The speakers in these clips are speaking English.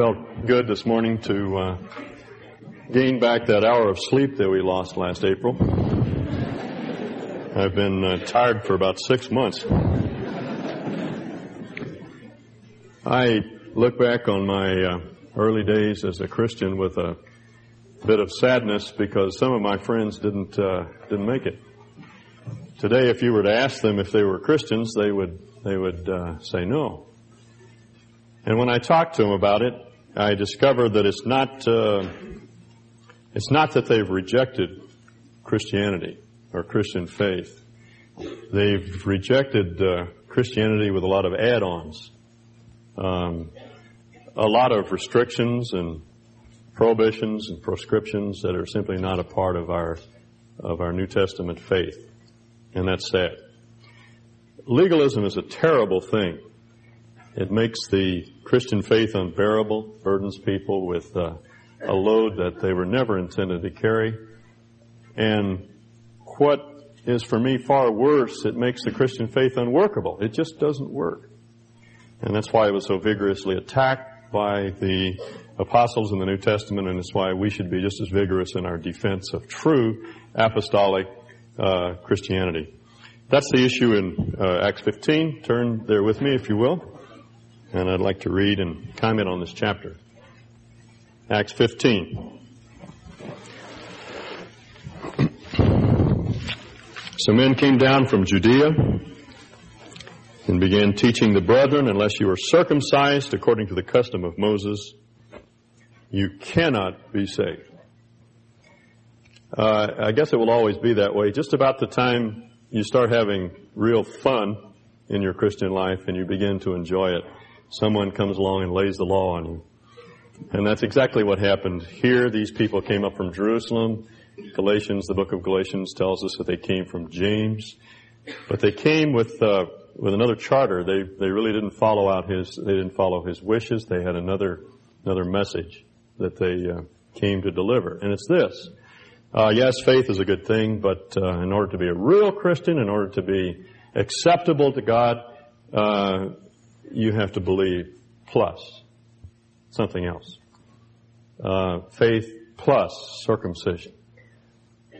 Felt good this morning to uh, gain back that hour of sleep that we lost last April. I've been uh, tired for about six months. I look back on my uh, early days as a Christian with a bit of sadness because some of my friends didn't uh, didn't make it. Today, if you were to ask them if they were Christians, they would they would uh, say no. And when I talked to them about it, I discovered that it's not, uh, it's not that they've rejected Christianity or Christian faith. They've rejected uh, Christianity with a lot of add-ons, um, a lot of restrictions and prohibitions and proscriptions that are simply not a part of our of our New Testament faith, and that's sad. Legalism is a terrible thing. It makes the Christian faith unbearable, burdens people with uh, a load that they were never intended to carry. And what is for me far worse, it makes the Christian faith unworkable. It just doesn't work. And that's why it was so vigorously attacked by the apostles in the New Testament, and it's why we should be just as vigorous in our defense of true apostolic uh, Christianity. That's the issue in uh, Acts 15. Turn there with me, if you will and I'd like to read and comment on this chapter. Acts 15. Some men came down from Judea and began teaching the brethren, unless you are circumcised according to the custom of Moses, you cannot be saved. Uh, I guess it will always be that way. Just about the time you start having real fun in your Christian life and you begin to enjoy it, someone comes along and lays the law on you. And that's exactly what happened here. These people came up from Jerusalem. Galatians, the book of Galatians tells us that they came from James, but they came with uh, with another charter. They they really didn't follow out his they didn't follow his wishes. They had another another message that they uh, came to deliver, and it's this: uh, yes, faith is a good thing, but uh, in order to be a real Christian, in order to be acceptable to God, uh, you have to believe plus something else. Uh, faith plus circumcision.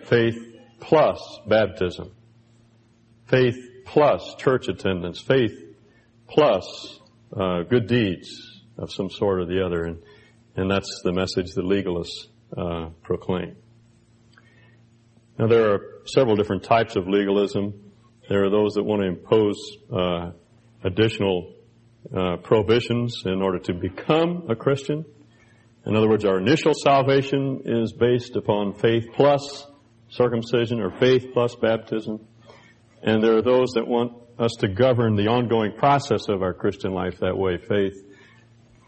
Faith plus baptism. Faith plus church attendance. Faith plus uh, good deeds of some sort or the other. And, and that's the message the legalists uh, proclaim. Now there are several different types of legalism. There are those that want to impose uh, additional uh, prohibitions in order to become a Christian. In other words, our initial salvation is based upon faith plus circumcision or faith plus baptism. And there are those that want us to govern the ongoing process of our Christian life that way. Faith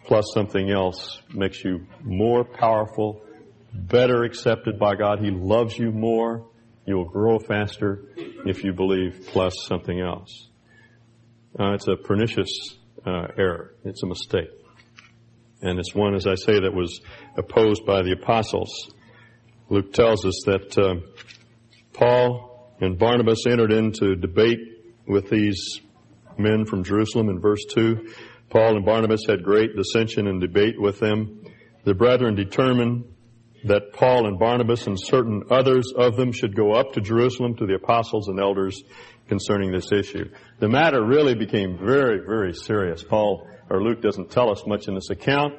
plus something else makes you more powerful, better accepted by God. He loves you more. You will grow faster if you believe plus something else. Uh, it's a pernicious uh, error. It's a mistake. And it's one, as I say, that was opposed by the apostles. Luke tells us that uh, Paul and Barnabas entered into debate with these men from Jerusalem in verse 2. Paul and Barnabas had great dissension and debate with them. The brethren determined that Paul and Barnabas and certain others of them should go up to Jerusalem to the apostles and elders concerning this issue. The matter really became very, very serious. Paul or Luke doesn't tell us much in this account.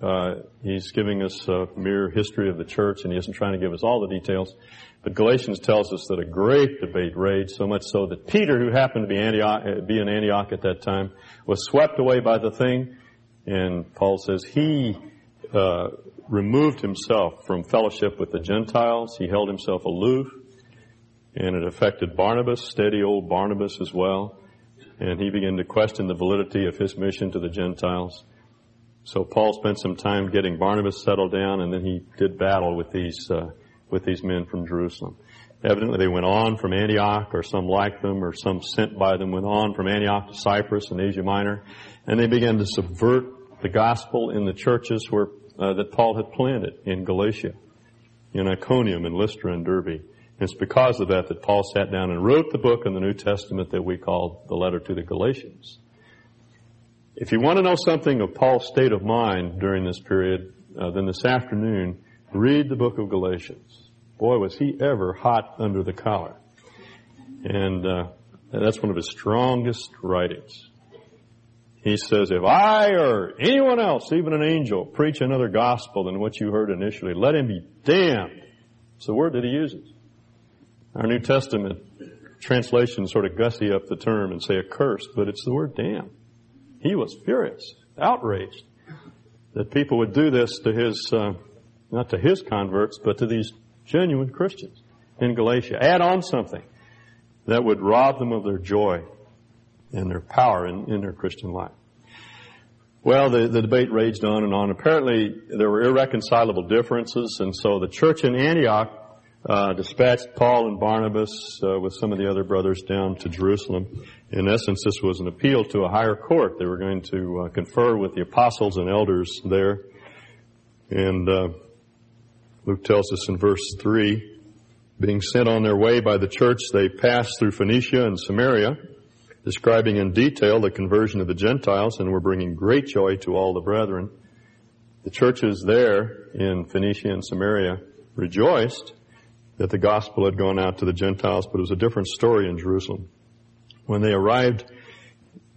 Uh, he's giving us a mere history of the church, and he isn't trying to give us all the details. But Galatians tells us that a great debate raged, so much so that Peter, who happened to be, Antioch, uh, be in Antioch at that time, was swept away by the thing. And Paul says he uh, removed himself from fellowship with the Gentiles. He held himself aloof and it affected Barnabas, steady old Barnabas as well. And he began to question the validity of his mission to the Gentiles. So Paul spent some time getting Barnabas settled down, and then he did battle with these uh, with these men from Jerusalem. Evidently, they went on from Antioch, or some like them, or some sent by them went on from Antioch to Cyprus and Asia Minor, and they began to subvert the gospel in the churches where uh, that Paul had planted in Galatia, in Iconium in Lystra and Derbe. It's because of that that Paul sat down and wrote the book in the New Testament that we call the letter to the Galatians. If you want to know something of Paul's state of mind during this period, uh, then this afternoon, read the book of Galatians. Boy, was he ever hot under the collar. And uh, that's one of his strongest writings. He says, if I or anyone else, even an angel, preach another gospel than what you heard initially, let him be damned. It's the word that he uses. Our New Testament translations sort of gussy up the term and say accursed, but it's the word damn. He was furious, outraged that people would do this to his, uh, not to his converts, but to these genuine Christians in Galatia. Add on something that would rob them of their joy and their power in, in their Christian life. Well, the, the debate raged on and on. Apparently, there were irreconcilable differences, and so the church in Antioch uh, dispatched Paul and Barnabas uh, with some of the other brothers down to Jerusalem. In essence, this was an appeal to a higher court. They were going to uh, confer with the apostles and elders there. And uh, Luke tells us in verse 3, being sent on their way by the church, they passed through Phoenicia and Samaria describing in detail the conversion of the Gentiles and were bringing great joy to all the brethren. The churches there in Phoenicia and Samaria rejoiced that the gospel had gone out to the Gentiles, but it was a different story in Jerusalem. When they arrived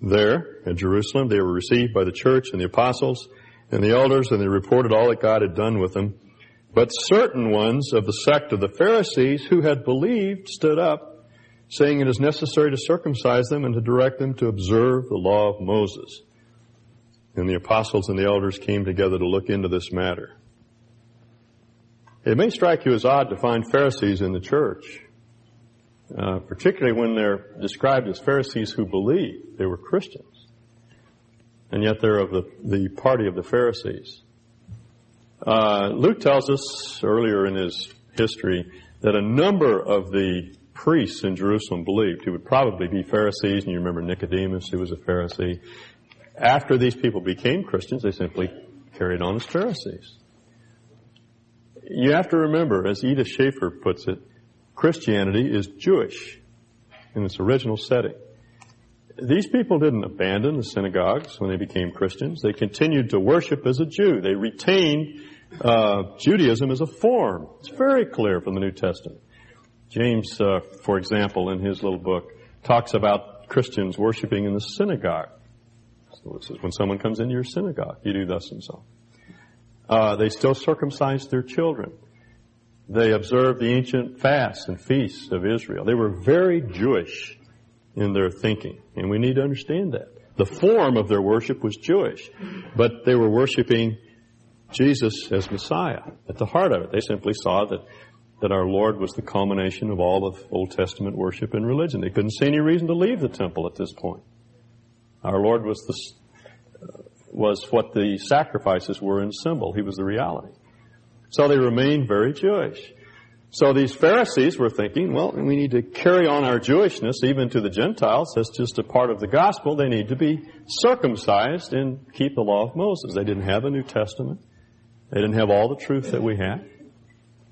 there at Jerusalem, they were received by the church and the apostles and the elders, and they reported all that God had done with them. But certain ones of the sect of the Pharisees who had believed stood up saying it is necessary to circumcise them and to direct them to observe the law of Moses. And the apostles and the elders came together to look into this matter. It may strike you as odd to find Pharisees in the church, uh, particularly when they're described as Pharisees who believe they were Christians. And yet they're of the, the party of the Pharisees. Uh, Luke tells us earlier in his history that a number of the priests in Jerusalem believed, who would probably be Pharisees, and you remember Nicodemus, who was a Pharisee. After these people became Christians, they simply carried on as Pharisees. You have to remember, as Edith Schaeffer puts it, Christianity is Jewish in its original setting. These people didn't abandon the synagogues when they became Christians. They continued to worship as a Jew. They retained uh, Judaism as a form. It's very clear from the New Testament. James, uh, for example, in his little book, talks about Christians worshiping in the synagogue. So it says, when someone comes into your synagogue, you do thus and so. Uh, they still circumcise their children. They observe the ancient fasts and feasts of Israel. They were very Jewish in their thinking, and we need to understand that. The form of their worship was Jewish, but they were worshiping Jesus as Messiah. At the heart of it, they simply saw that that our Lord was the culmination of all of Old Testament worship and religion. They couldn't see any reason to leave the temple at this point. Our Lord was the, was what the sacrifices were in symbol. He was the reality. So they remained very Jewish. So these Pharisees were thinking, well, we need to carry on our Jewishness even to the Gentiles. That's just a part of the gospel. They need to be circumcised and keep the law of Moses. They didn't have a New Testament. They didn't have all the truth that we have.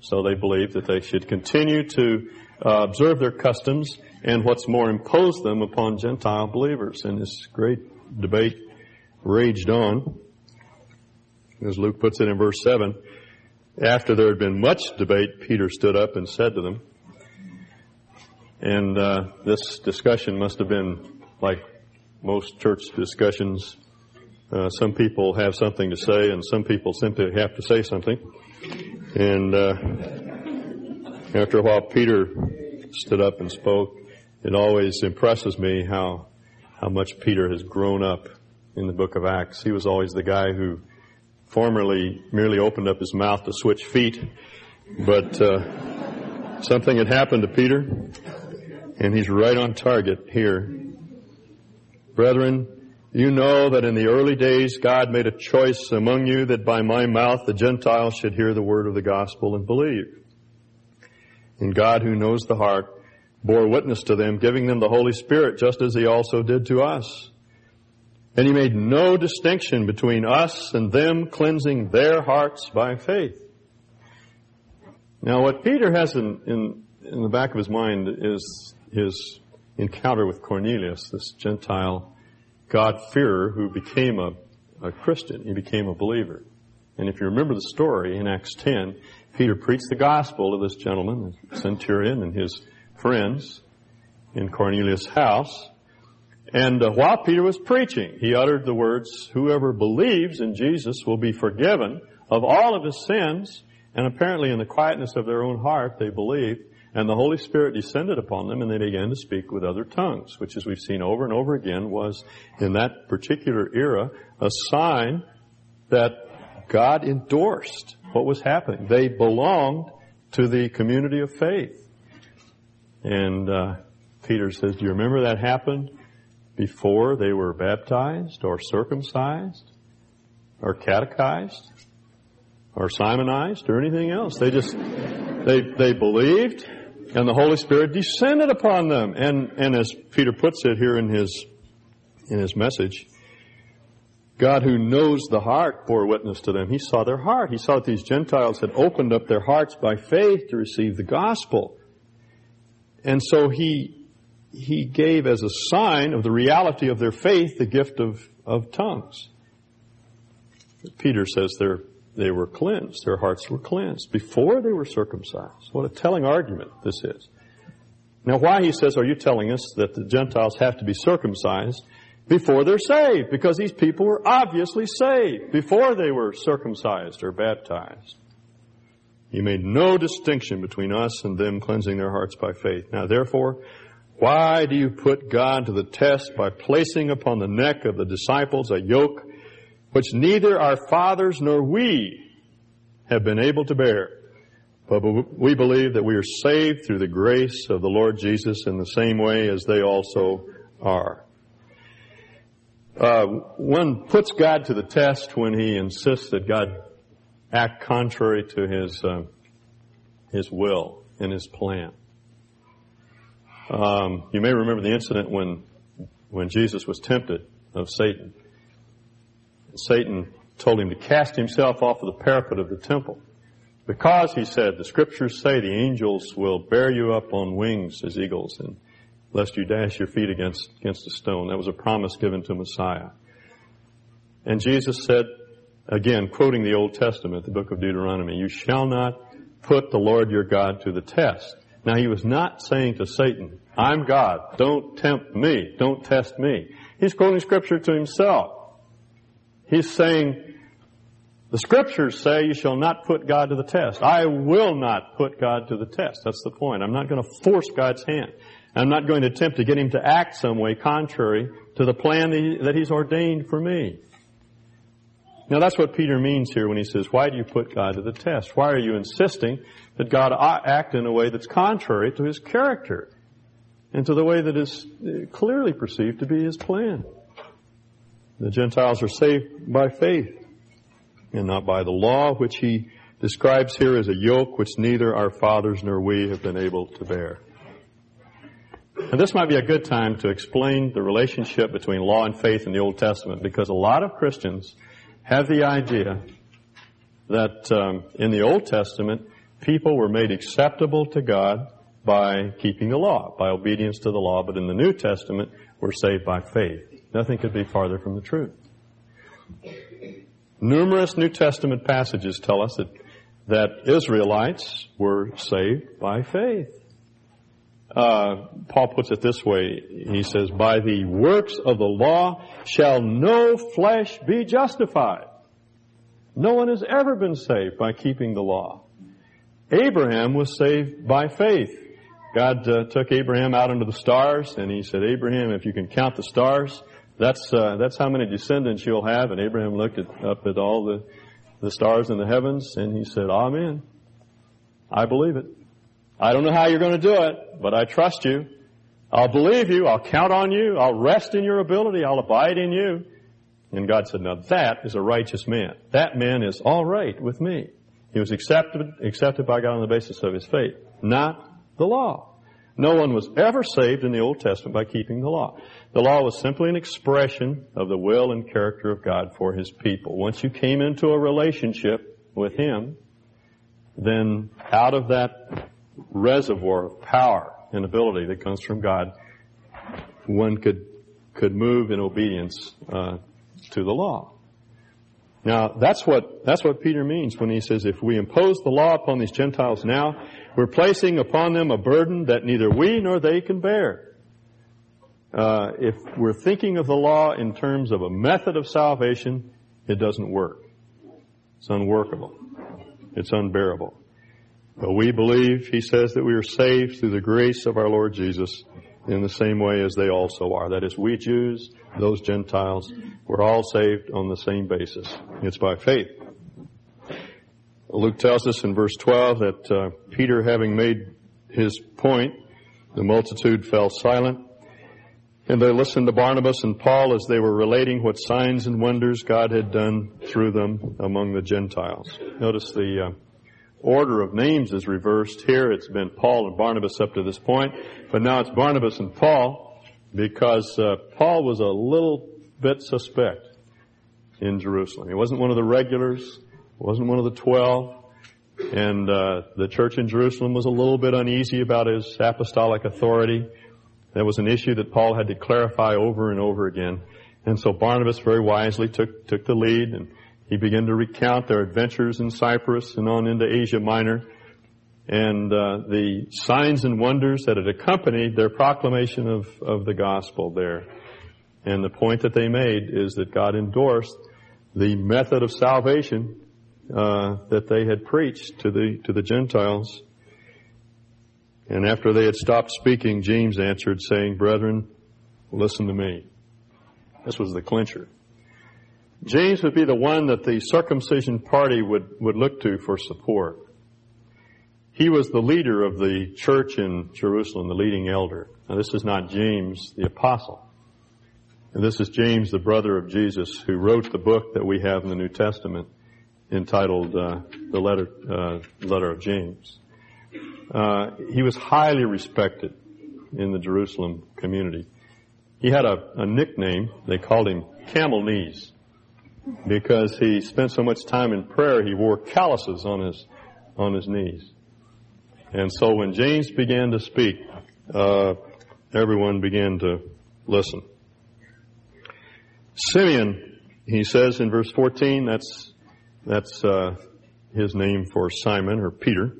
So they believed that they should continue to uh, observe their customs and what's more, impose them upon Gentile believers. And this great debate raged on. As Luke puts it in verse 7, after there had been much debate, Peter stood up and said to them, and uh, this discussion must have been like most church discussions. Uh, some people have something to say, and some people simply have to say something. And uh, after a while, Peter stood up and spoke. It always impresses me how how much Peter has grown up in the book of Acts. He was always the guy who formerly merely opened up his mouth to switch feet, but uh, something had happened to Peter, and he's right on target here. Brethren, you know that in the early days God made a choice among you that by my mouth the Gentiles should hear the word of the gospel and believe. And God who knows the heart bore witness to them, giving them the Holy Spirit just as he also did to us. And he made no distinction between us and them, cleansing their hearts by faith. Now what Peter has in, in, in the back of his mind is his encounter with Cornelius, this Gentile God-fearer who became a, a Christian. He became a believer. And if you remember the story in Acts 10, Peter preached the gospel to this gentleman, the centurion, and his friends in Cornelius' house. And uh, while Peter was preaching, he uttered the words, whoever believes in Jesus will be forgiven of all of his sins. And apparently in the quietness of their own heart, they believed. And the Holy Spirit descended upon them and they began to speak with other tongues, which as we've seen over and over again was in that particular era a sign that God endorsed what was happening. They belonged to the community of faith. And uh, Peter says, do you remember that happened before they were baptized or circumcised or catechized or Simonized or anything else? They just, they, they believed and the Holy Spirit descended upon them. And, and as Peter puts it here in his, in his message, God who knows the heart bore witness to them. He saw their heart. He saw that these Gentiles had opened up their hearts by faith to receive the gospel. And so he, he gave as a sign of the reality of their faith the gift of, of tongues. Peter says they're, they were cleansed. Their hearts were cleansed before they were circumcised. What a telling argument this is. Now why, he says, are you telling us that the Gentiles have to be circumcised? before they're saved because these people were obviously saved before they were circumcised or baptized. He made no distinction between us and them cleansing their hearts by faith. Now therefore, why do you put God to the test by placing upon the neck of the disciples a yoke which neither our fathers nor we have been able to bear? But we believe that we are saved through the grace of the Lord Jesus in the same way as they also are. Uh, one puts God to the test when he insists that God act contrary to his uh, his will and his plan. Um, you may remember the incident when when Jesus was tempted of Satan. Satan told him to cast himself off of the parapet of the temple. Because, he said, the scriptures say the angels will bear you up on wings as eagles and lest you dash your feet against, against a stone. That was a promise given to Messiah. And Jesus said, again, quoting the Old Testament, the book of Deuteronomy, you shall not put the Lord your God to the test. Now he was not saying to Satan, I'm God, don't tempt me, don't test me. He's quoting scripture to himself. He's saying, the scriptures say you shall not put God to the test. I will not put God to the test. That's the point. I'm not going to force God's hand. I'm not going to attempt to get him to act some way contrary to the plan that he's ordained for me. Now that's what Peter means here when he says, why do you put God to the test? Why are you insisting that God uh, act in a way that's contrary to his character and to the way that is uh, clearly perceived to be his plan? The Gentiles are saved by faith and not by the law, which he describes here as a yoke which neither our fathers nor we have been able to bear. And this might be a good time to explain the relationship between law and faith in the Old Testament because a lot of Christians have the idea that um, in the Old Testament, people were made acceptable to God by keeping the law, by obedience to the law, but in the New Testament, we're saved by faith. Nothing could be farther from the truth. Numerous New Testament passages tell us that, that Israelites were saved by faith. Uh, Paul puts it this way. He says, by the works of the law shall no flesh be justified. No one has ever been saved by keeping the law. Abraham was saved by faith. God uh, took Abraham out into the stars and he said, Abraham, if you can count the stars, that's, uh, that's how many descendants you'll have. And Abraham looked at, up at all the, the stars in the heavens and he said, Amen. I believe it. I don't know how you're going to do it, but I trust you. I'll believe you. I'll count on you. I'll rest in your ability. I'll abide in you. And God said, now that is a righteous man. That man is all right with me. He was accepted, accepted by God on the basis of his faith, not the law. No one was ever saved in the Old Testament by keeping the law. The law was simply an expression of the will and character of God for his people. Once you came into a relationship with him, then out of that reservoir of power and ability that comes from God, one could could move in obedience uh, to the law. Now, that's what, that's what Peter means when he says, if we impose the law upon these Gentiles now, we're placing upon them a burden that neither we nor they can bear. Uh, if we're thinking of the law in terms of a method of salvation, it doesn't work. It's unworkable. It's unbearable. But we believe, he says, that we are saved through the grace of our Lord Jesus in the same way as they also are. That is, we Jews, those Gentiles, we're all saved on the same basis. It's by faith. Luke tells us in verse 12 that uh, Peter, having made his point, the multitude fell silent, and they listened to Barnabas and Paul as they were relating what signs and wonders God had done through them among the Gentiles. Notice the uh, order of names is reversed here. It's been Paul and Barnabas up to this point, but now it's Barnabas and Paul because uh, Paul was a little bit suspect in Jerusalem. He wasn't one of the regulars, wasn't one of the twelve, and uh, the church in Jerusalem was a little bit uneasy about his apostolic authority. That was an issue that Paul had to clarify over and over again. And so Barnabas very wisely took took the lead and he began to recount their adventures in Cyprus and on into Asia Minor and uh, the signs and wonders that had accompanied their proclamation of, of the gospel there. And the point that they made is that God endorsed the method of salvation uh, that they had preached to the to the Gentiles. And after they had stopped speaking, James answered, saying, "Brethren, listen to me." This was the clincher. James would be the one that the circumcision party would, would look to for support. He was the leader of the church in Jerusalem, the leading elder. Now this is not James the apostle. And this is James, the brother of Jesus, who wrote the book that we have in the New Testament entitled uh, the letter, uh, letter of James. Uh, he was highly respected in the Jerusalem community. He had a, a nickname. They called him Camel Knees because he spent so much time in prayer, he wore calluses on his, on his knees. And so when James began to speak, uh, everyone began to listen. Simeon, he says in verse 14, that's, that's, uh, his name for Simon or Peter.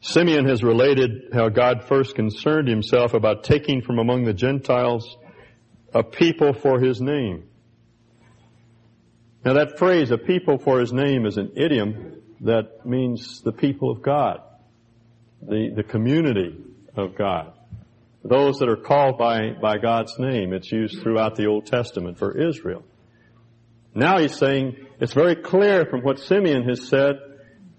Simeon has related how God first concerned himself about taking from among the Gentiles a people for his name. Now that phrase, a people for his name, is an idiom that means the people of God, the, the community of God. Those that are called by, by God's name. It's used throughout the Old Testament for Israel. Now he's saying, it's very clear from what Simeon has said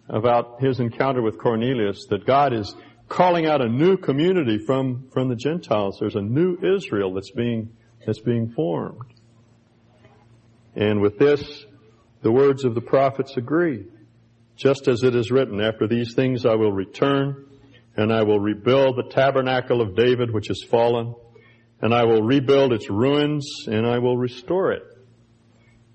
about his encounter with Cornelius that God is calling out a new community from, from the Gentiles. There's a new Israel that's being, that's being formed. And with this, the words of the prophets agree. Just as it is written, after these things I will return, and I will rebuild the tabernacle of David which is fallen, and I will rebuild its ruins, and I will restore it.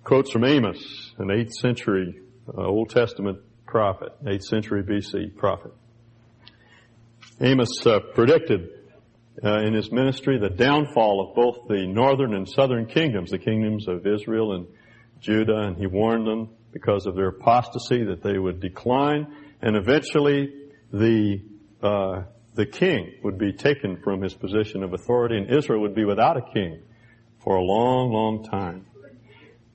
Quotes from Amos, an 8th century uh, Old Testament prophet, 8th century BC prophet. Amos uh, predicted uh, in his ministry the downfall of both the northern and southern kingdoms, the kingdoms of Israel and Judah, and he warned them because of their apostasy that they would decline, and eventually the uh, the king would be taken from his position of authority, and Israel would be without a king for a long, long time.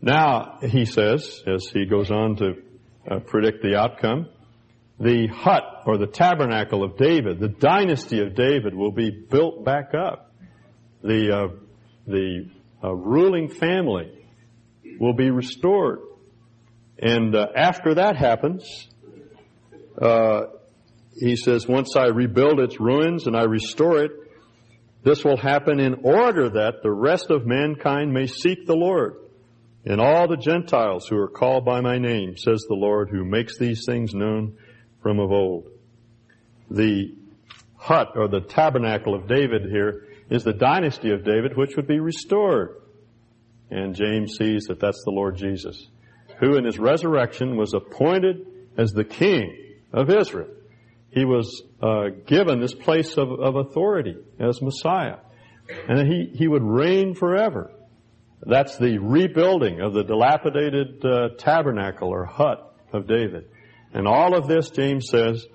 Now, he says, as he goes on to uh, predict the outcome, the hut or the tabernacle of David, the dynasty of David will be built back up. The, uh, the uh, ruling family will be restored. And uh, after that happens, uh, he says, once I rebuild its ruins and I restore it, this will happen in order that the rest of mankind may seek the Lord. And all the Gentiles who are called by my name, says the Lord, who makes these things known from of old. The hut or the tabernacle of David here is the dynasty of David which would be restored. And James sees that that's the Lord Jesus, who in his resurrection was appointed as the king of Israel. He was uh, given this place of, of authority as Messiah and he, he would reign forever. That's the rebuilding of the dilapidated uh, tabernacle or hut of David. And all of this, James says,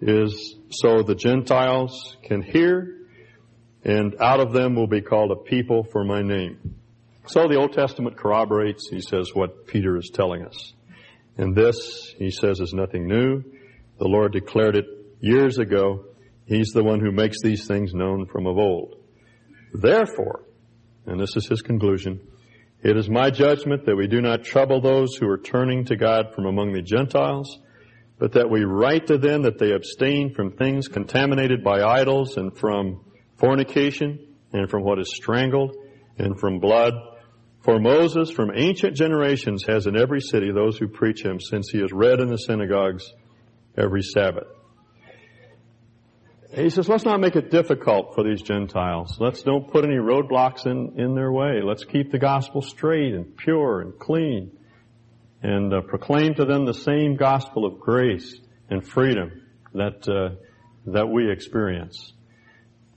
is so the Gentiles can hear, and out of them will be called a people for my name. So the Old Testament corroborates, he says, what Peter is telling us. And this, he says, is nothing new. The Lord declared it years ago. He's the one who makes these things known from of old. Therefore, and this is his conclusion, it is my judgment that we do not trouble those who are turning to God from among the Gentiles, but that we write to them that they abstain from things contaminated by idols and from fornication and from what is strangled and from blood. For Moses from ancient generations has in every city those who preach him since he is read in the synagogues every Sabbath. He says, let's not make it difficult for these Gentiles. Let's don't put any roadblocks in, in their way. Let's keep the gospel straight and pure and clean and uh, proclaim to them the same gospel of grace and freedom that, uh, that we experience.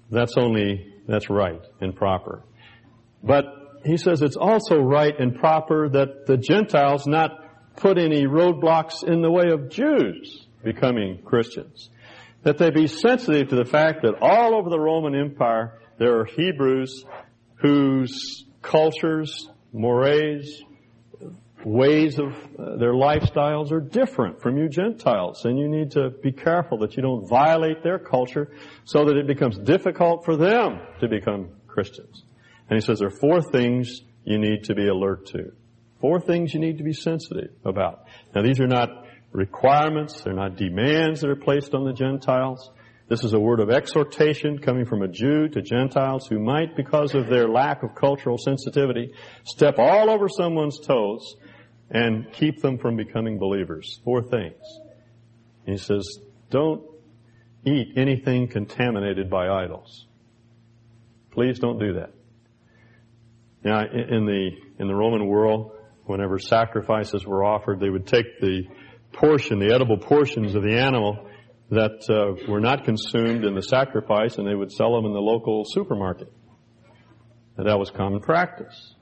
That's only, that's right and proper. But he says it's also right and proper that the Gentiles not put any roadblocks in the way of Jews becoming Christians. That they be sensitive to the fact that all over the Roman Empire there are Hebrews whose cultures, mores, ways of uh, their lifestyles are different from you Gentiles. And you need to be careful that you don't violate their culture so that it becomes difficult for them to become Christians. And he says there are four things you need to be alert to. Four things you need to be sensitive about. Now these are not requirements, they're not demands that are placed on the Gentiles. This is a word of exhortation coming from a Jew to Gentiles who might, because of their lack of cultural sensitivity, step all over someone's toes and keep them from becoming believers. Four things. He says, don't eat anything contaminated by idols. Please don't do that. Now, in the, in the Roman world, whenever sacrifices were offered, they would take the portion, the edible portions of the animal that uh, were not consumed in the sacrifice and they would sell them in the local supermarket. And that was common practice.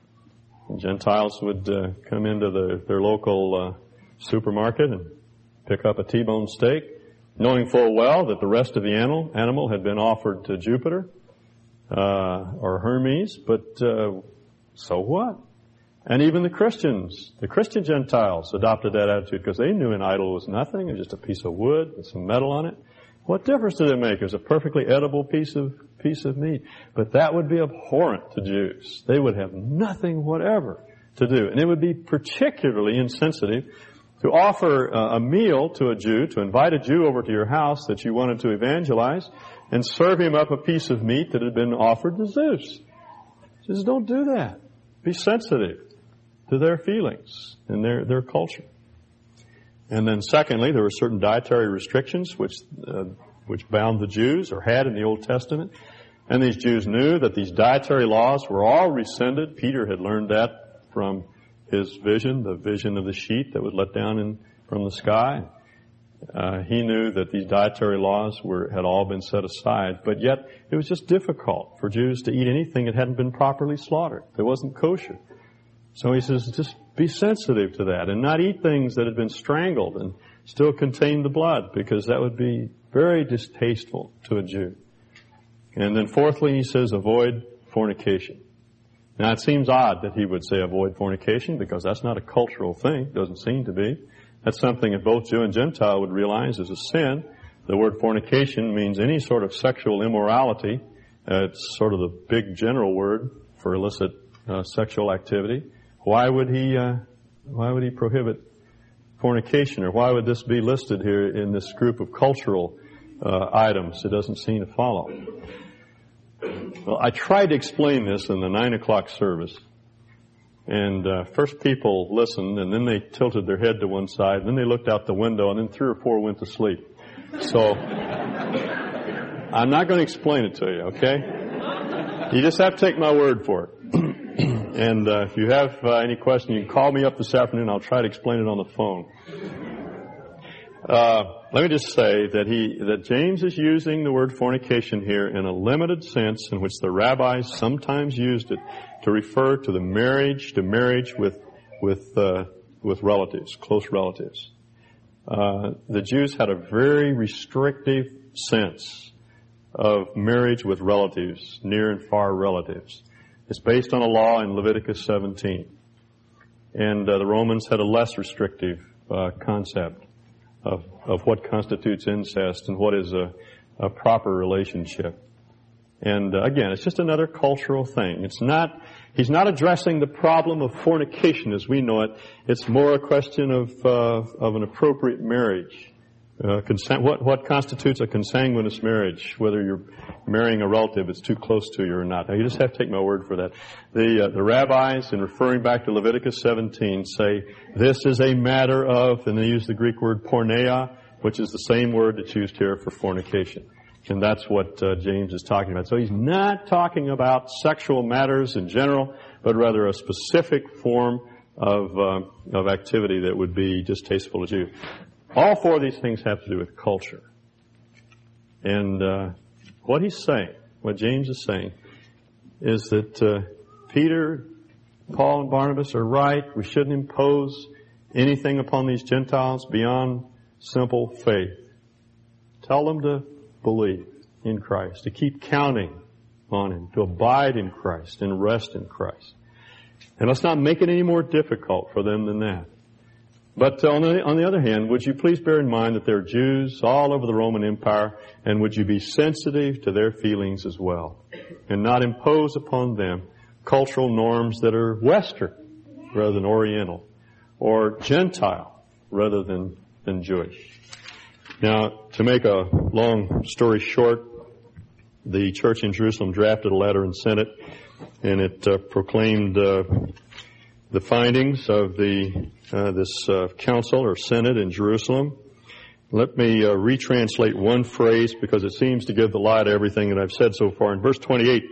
Gentiles would uh, come into the, their local uh, supermarket and pick up a T-bone steak, knowing full well that the rest of the animal, animal had been offered to Jupiter uh, or Hermes, but uh, so what? And even the Christians, the Christian Gentiles adopted that attitude because they knew an idol was nothing, it was just a piece of wood with some metal on it. What difference did it make? It was a perfectly edible piece of piece of meat. But that would be abhorrent to Jews. They would have nothing whatever to do. And it would be particularly insensitive to offer uh, a meal to a Jew, to invite a Jew over to your house that you wanted to evangelize, and serve him up a piece of meat that had been offered to Zeus. He says, don't do that. Be sensitive to their feelings and their, their culture. And then secondly, there were certain dietary restrictions which, uh, which bound the Jews or had in the Old Testament. And these Jews knew that these dietary laws were all rescinded. Peter had learned that from his vision, the vision of the sheet that was let down in, from the sky. Uh, he knew that these dietary laws were had all been set aside, but yet it was just difficult for Jews to eat anything that hadn't been properly slaughtered. That wasn't kosher. So he says, just be sensitive to that and not eat things that have been strangled and still contain the blood because that would be very distasteful to a Jew. And then fourthly, he says avoid fornication. Now it seems odd that he would say avoid fornication because that's not a cultural thing. It doesn't seem to be. That's something that both Jew and Gentile would realize is a sin. The word fornication means any sort of sexual immorality. Uh, it's sort of the big general word for illicit uh, sexual activity. Why would he, uh, why would he prohibit fornication or why would this be listed here in this group of cultural uh, items? It doesn't seem to follow. Well, I tried to explain this in the nine o'clock service. And uh, first people listened, and then they tilted their head to one side, and then they looked out the window, and then three or four went to sleep. So I'm not going to explain it to you, okay? You just have to take my word for it. And uh, if you have uh, any question, you can call me up this afternoon. I'll try to explain it on the phone. Uh, let me just say that he that James is using the word fornication here in a limited sense, in which the rabbis sometimes used it to refer to the marriage to marriage with with uh, with relatives, close relatives. Uh, the Jews had a very restrictive sense of marriage with relatives, near and far relatives. It's based on a law in Leviticus 17, and uh, the Romans had a less restrictive uh, concept of, of what constitutes incest and what is a, a proper relationship. And uh, again, it's just another cultural thing. It's not, he's not addressing the problem of fornication as we know it. It's more a question of, uh, of an appropriate marriage. Uh, what, what constitutes a consanguineous marriage, whether you're marrying a relative that's too close to you or not. Now you just have to take my word for that. The, uh, the rabbis, in referring back to Leviticus 17, say, this is a matter of, and they use the Greek word porneia, which is the same word that's used here for fornication. And that's what uh, James is talking about. So he's not talking about sexual matters in general, but rather a specific form of, uh, of activity that would be distasteful to you. All four of these things have to do with culture. And uh, what he's saying, what James is saying, is that uh, Peter, Paul, and Barnabas are right. We shouldn't impose anything upon these Gentiles beyond simple faith. Tell them to believe in Christ, to keep counting on Him, to abide in Christ and rest in Christ. And let's not make it any more difficult for them than that. But on the, on the other hand, would you please bear in mind that there are Jews all over the Roman Empire, and would you be sensitive to their feelings as well, and not impose upon them cultural norms that are Western rather than Oriental, or Gentile rather than, than Jewish. Now, to make a long story short, the church in Jerusalem drafted a letter and sent it, and it uh, proclaimed uh, the findings of the uh, this uh, council or synod in Jerusalem. Let me uh, retranslate one phrase because it seems to give the lie to everything that I've said so far. In verse 28,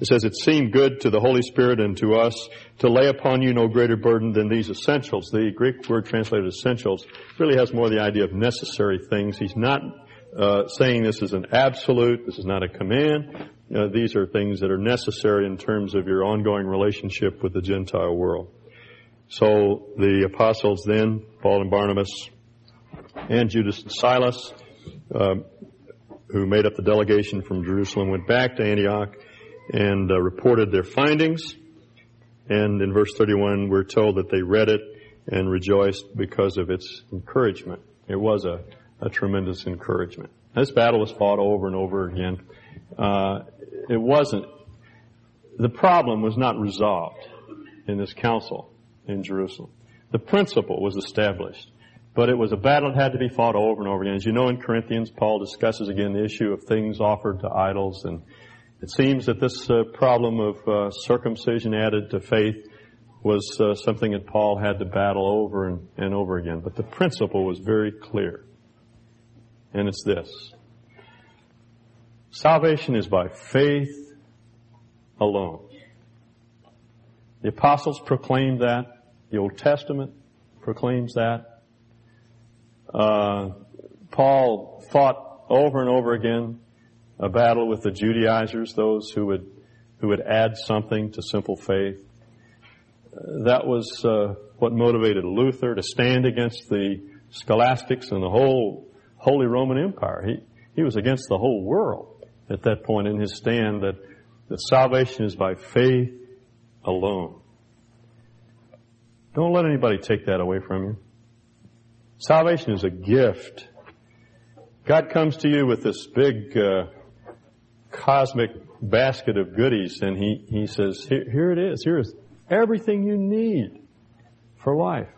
it says, It seemed good to the Holy Spirit and to us to lay upon you no greater burden than these essentials. The Greek word translated essentials really has more the idea of necessary things. He's not uh, saying this is an absolute, this is not a command. Uh, these are things that are necessary in terms of your ongoing relationship with the Gentile world. So the apostles then, Paul and Barnabas, and Judas and Silas, uh, who made up the delegation from Jerusalem, went back to Antioch and uh, reported their findings. And in verse 31, we're told that they read it and rejoiced because of its encouragement. It was a, a tremendous encouragement. This battle was fought over and over again. Uh, it wasn't, the problem was not resolved in this council in Jerusalem. The principle was established, but it was a battle that had to be fought over and over again. As you know in Corinthians, Paul discusses again the issue of things offered to idols, and it seems that this uh, problem of uh, circumcision added to faith was uh, something that Paul had to battle over and, and over again. But the principle was very clear. And it's this. Salvation is by faith alone. The apostles proclaimed that. The Old Testament proclaims that. Uh, Paul fought over and over again a battle with the Judaizers, those who would who would add something to simple faith. Uh, that was uh, what motivated Luther to stand against the scholastics and the whole Holy Roman Empire. He he was against the whole world at that point in his stand that that salvation is by faith alone. Don't let anybody take that away from you. Salvation is a gift. God comes to you with this big uh, cosmic basket of goodies, and He He says, here, "Here it is. Here is everything you need for life.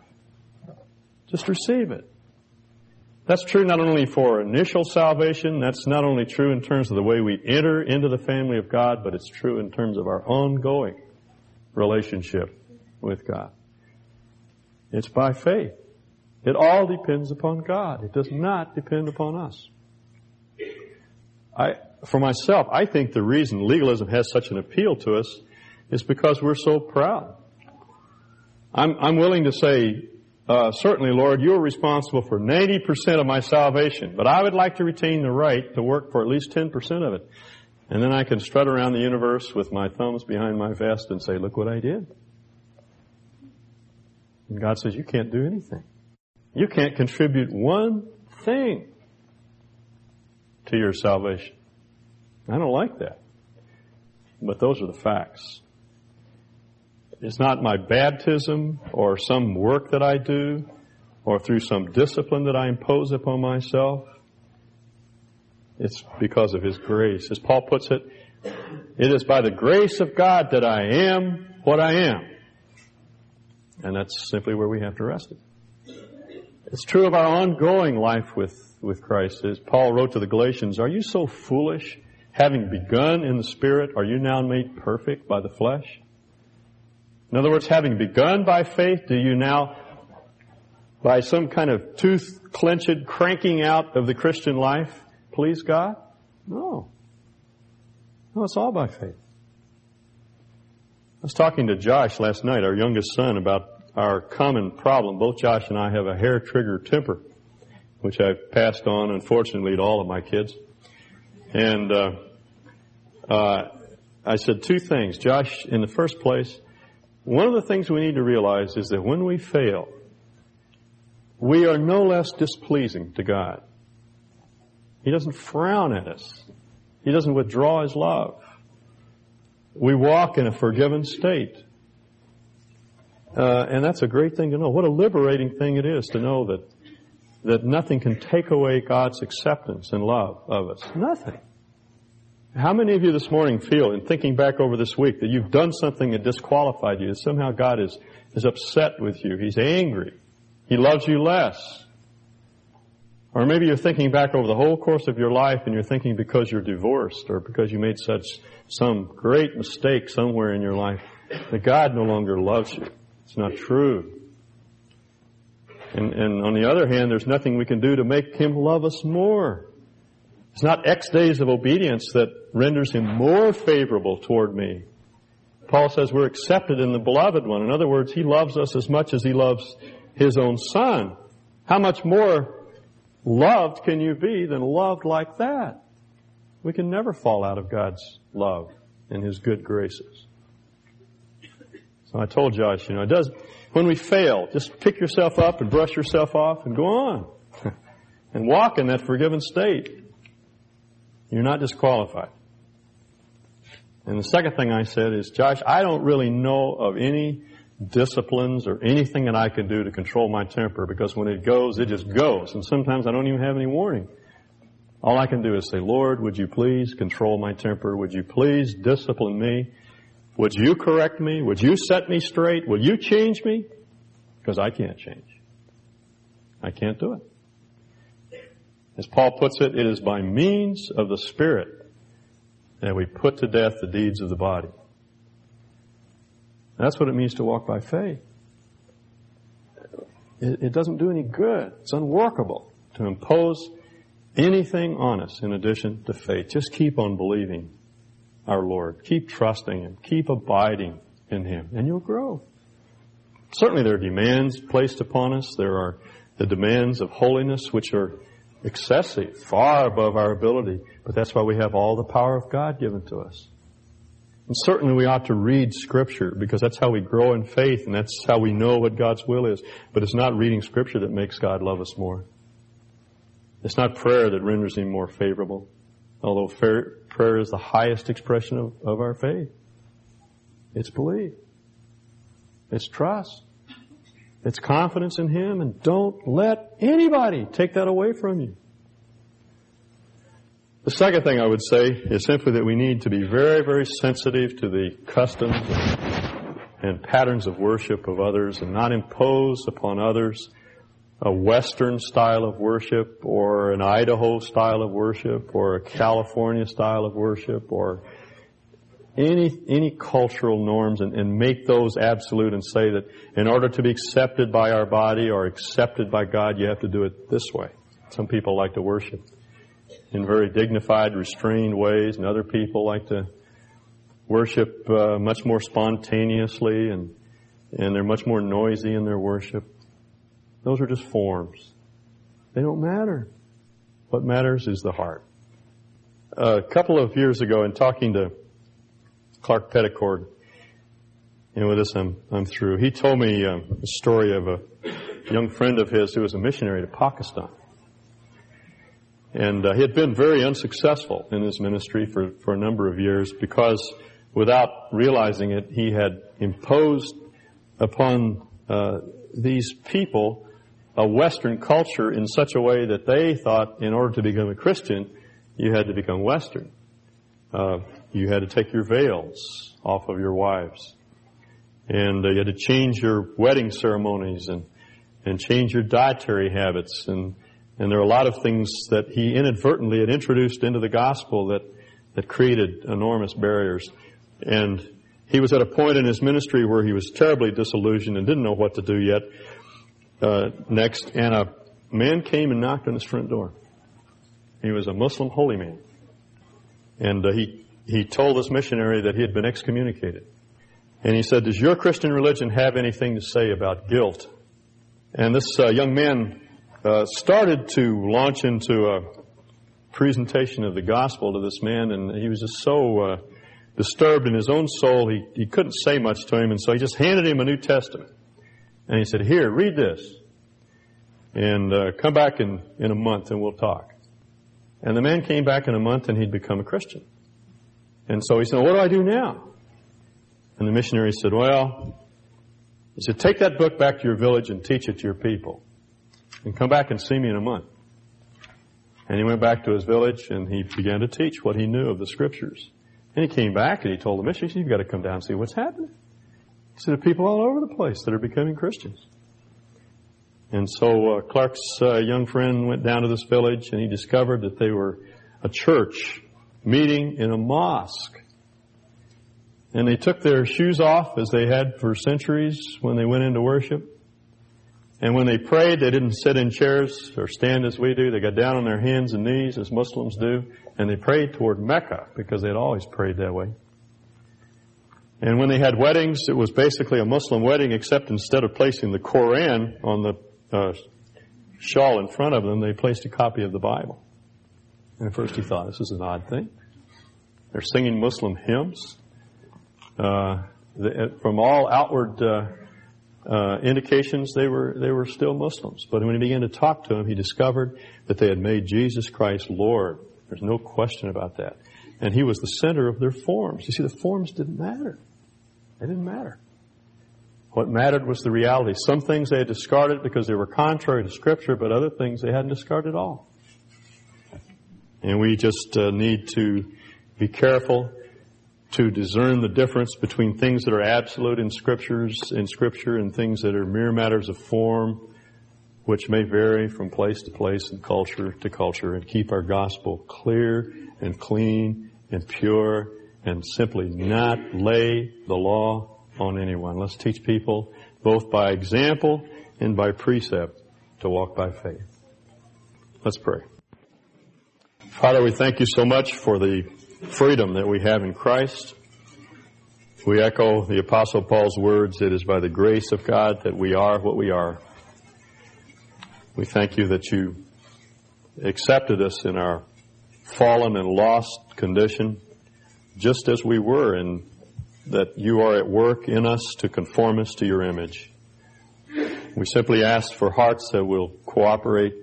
Just receive it." That's true not only for initial salvation, that's not only true in terms of the way we enter into the family of God, but it's true in terms of our ongoing relationship with God. It's by faith. It all depends upon God. It does not depend upon us. I, for myself, I think the reason legalism has such an appeal to us is because we're so proud. I'm, I'm willing to say uh, certainly, Lord, you're responsible for 90% of my salvation, but I would like to retain the right to work for at least 10% of it. And then I can strut around the universe with my thumbs behind my vest and say, look what I did. And God says, you can't do anything. You can't contribute one thing to your salvation. I don't like that. But those are the facts. It's not my baptism or some work that I do or through some discipline that I impose upon myself. It's because of His grace. As Paul puts it, it is by the grace of God that I am what I am. And that's simply where we have to rest it. It's true of our ongoing life with, with Christ. As Paul wrote to the Galatians, are you so foolish? Having begun in the Spirit, are you now made perfect by the flesh? In other words, having begun by faith, do you now, by some kind of tooth clenched cranking out of the Christian life, please God? No. No, it's all by faith. I was talking to Josh last night, our youngest son, about our common problem. Both Josh and I have a hair trigger temper, which I've passed on, unfortunately, to all of my kids. And uh, uh, I said two things. Josh, in the first place, one of the things we need to realize is that when we fail, we are no less displeasing to God. He doesn't frown at us. He doesn't withdraw His love. We walk in a forgiven state. Uh, and that's a great thing to know. What a liberating thing it is to know that that nothing can take away God's acceptance and love of us. Nothing. How many of you this morning feel, in thinking back over this week, that you've done something that disqualified you, that somehow God is, is upset with you, He's angry, He loves you less? Or maybe you're thinking back over the whole course of your life and you're thinking because you're divorced or because you made such some great mistake somewhere in your life that God no longer loves you. It's not true. And, and on the other hand, there's nothing we can do to make Him love us more. It's not X days of obedience that renders Him more favorable toward me. Paul says we're accepted in the beloved one. In other words, He loves us as much as He loves His own Son. How much more loved can you be than loved like that? We can never fall out of God's love and His good graces. I told Josh, you know, it does, when we fail, just pick yourself up and brush yourself off and go on. and walk in that forgiven state. You're not disqualified. And the second thing I said is, Josh, I don't really know of any disciplines or anything that I can do to control my temper because when it goes, it just goes. And sometimes I don't even have any warning. All I can do is say, Lord, would you please control my temper? Would you please discipline me? Would you correct me? Would you set me straight? Will you change me? Because I can't change. I can't do it. As Paul puts it, it is by means of the Spirit that we put to death the deeds of the body. That's what it means to walk by faith. It, it doesn't do any good. It's unworkable to impose anything on us in addition to faith. Just keep on believing our Lord. Keep trusting Him. Keep abiding in Him, and you'll grow. Certainly there are demands placed upon us. There are the demands of holiness, which are excessive, far above our ability. But that's why we have all the power of God given to us. And certainly we ought to read Scripture because that's how we grow in faith and that's how we know what God's will is. But it's not reading Scripture that makes God love us more. It's not prayer that renders Him more favorable. Although prayer is the highest expression of, of our faith. It's belief. It's trust. It's confidence in Him and don't let anybody take that away from you. The second thing I would say is simply that we need to be very, very sensitive to the customs and patterns of worship of others and not impose upon others a Western style of worship or an Idaho style of worship or a California style of worship or any, any cultural norms and, and make those absolute and say that in order to be accepted by our body or accepted by God, you have to do it this way. Some people like to worship in very dignified, restrained ways, and other people like to worship uh, much more spontaneously and and they're much more noisy in their worship. Those are just forms. They don't matter. What matters is the heart. A couple of years ago, in talking to Clark Petticord, and with this I'm, I'm through, he told me uh, a story of a young friend of his who was a missionary to Pakistan. And uh, he had been very unsuccessful in his ministry for, for a number of years because without realizing it, he had imposed upon uh, these people a Western culture in such a way that they thought in order to become a Christian, you had to become Western. Uh, you had to take your veils off of your wives. And uh, you had to change your wedding ceremonies and, and change your dietary habits. And, and there are a lot of things that he inadvertently had introduced into the gospel that, that created enormous barriers. And he was at a point in his ministry where he was terribly disillusioned and didn't know what to do yet. Uh, next, and a man came and knocked on his front door. He was a Muslim holy man, and uh, he he told this missionary that he had been excommunicated. And he said, "Does your Christian religion have anything to say about guilt?" And this uh, young man uh, started to launch into a presentation of the gospel to this man, and he was just so uh, disturbed in his own soul, he, he couldn't say much to him, and so he just handed him a New Testament. And he said, here, read this. And uh, come back in, in a month and we'll talk. And the man came back in a month and he'd become a Christian. And so he said, what do I do now? And the missionary said, well, he said, take that book back to your village and teach it to your people. And come back and see me in a month. And he went back to his village and he began to teach what he knew of the scriptures. And he came back and he told the missionary, you've got to come down and see what's happening. Said, there are people all over the place that are becoming Christians. And so uh, Clark's uh, young friend went down to this village and he discovered that they were a church meeting in a mosque. And they took their shoes off as they had for centuries when they went into worship. And when they prayed, they didn't sit in chairs or stand as we do. They got down on their hands and knees as Muslims do. And they prayed toward Mecca because they had always prayed that way. And when they had weddings, it was basically a Muslim wedding, except instead of placing the Koran on the uh, shawl in front of them, they placed a copy of the Bible. And at first he thought, this is an odd thing. They're singing Muslim hymns. Uh, the, from all outward uh, uh, indications, they were they were still Muslims. But when he began to talk to them, he discovered that they had made Jesus Christ Lord. There's no question about that. And he was the center of their forms. You see, the forms didn't matter. They didn't matter. What mattered was the reality. Some things they had discarded because they were contrary to Scripture, but other things they hadn't discarded at all. And we just uh, need to be careful to discern the difference between things that are absolute in scriptures in scripture and things that are mere matters of form which may vary from place to place and culture to culture and keep our gospel clear and clean and pure and simply not lay the law on anyone. Let's teach people both by example and by precept to walk by faith. Let's pray. Father, we thank you so much for the freedom that we have in Christ. We echo the apostle Paul's words, it is by the grace of God that we are what we are. We thank you that you accepted us in our fallen and lost condition, just as we were, and that you are at work in us to conform us to your image. We simply ask for hearts that will cooperate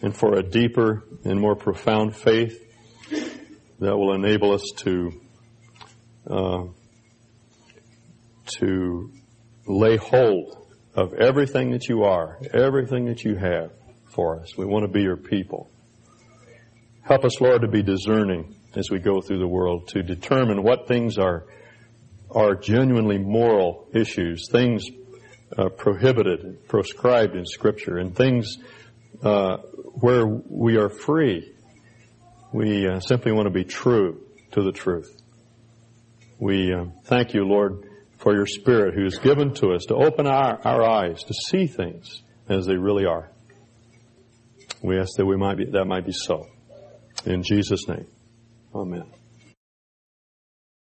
and for a deeper and more profound faith that will enable us to uh, to lay hold of everything that you are, everything that you have for us. We want to be your people. Help us, Lord, to be discerning as we go through the world to determine what things are are genuinely moral issues, things uh, prohibited, proscribed in Scripture, and things uh, where we are free. We uh, simply want to be true to the truth. We uh, thank you, Lord, for your Spirit who is given to us to open our, our eyes to see things as they really are. We ask that we might be, that might be so. In Jesus' name. Amen.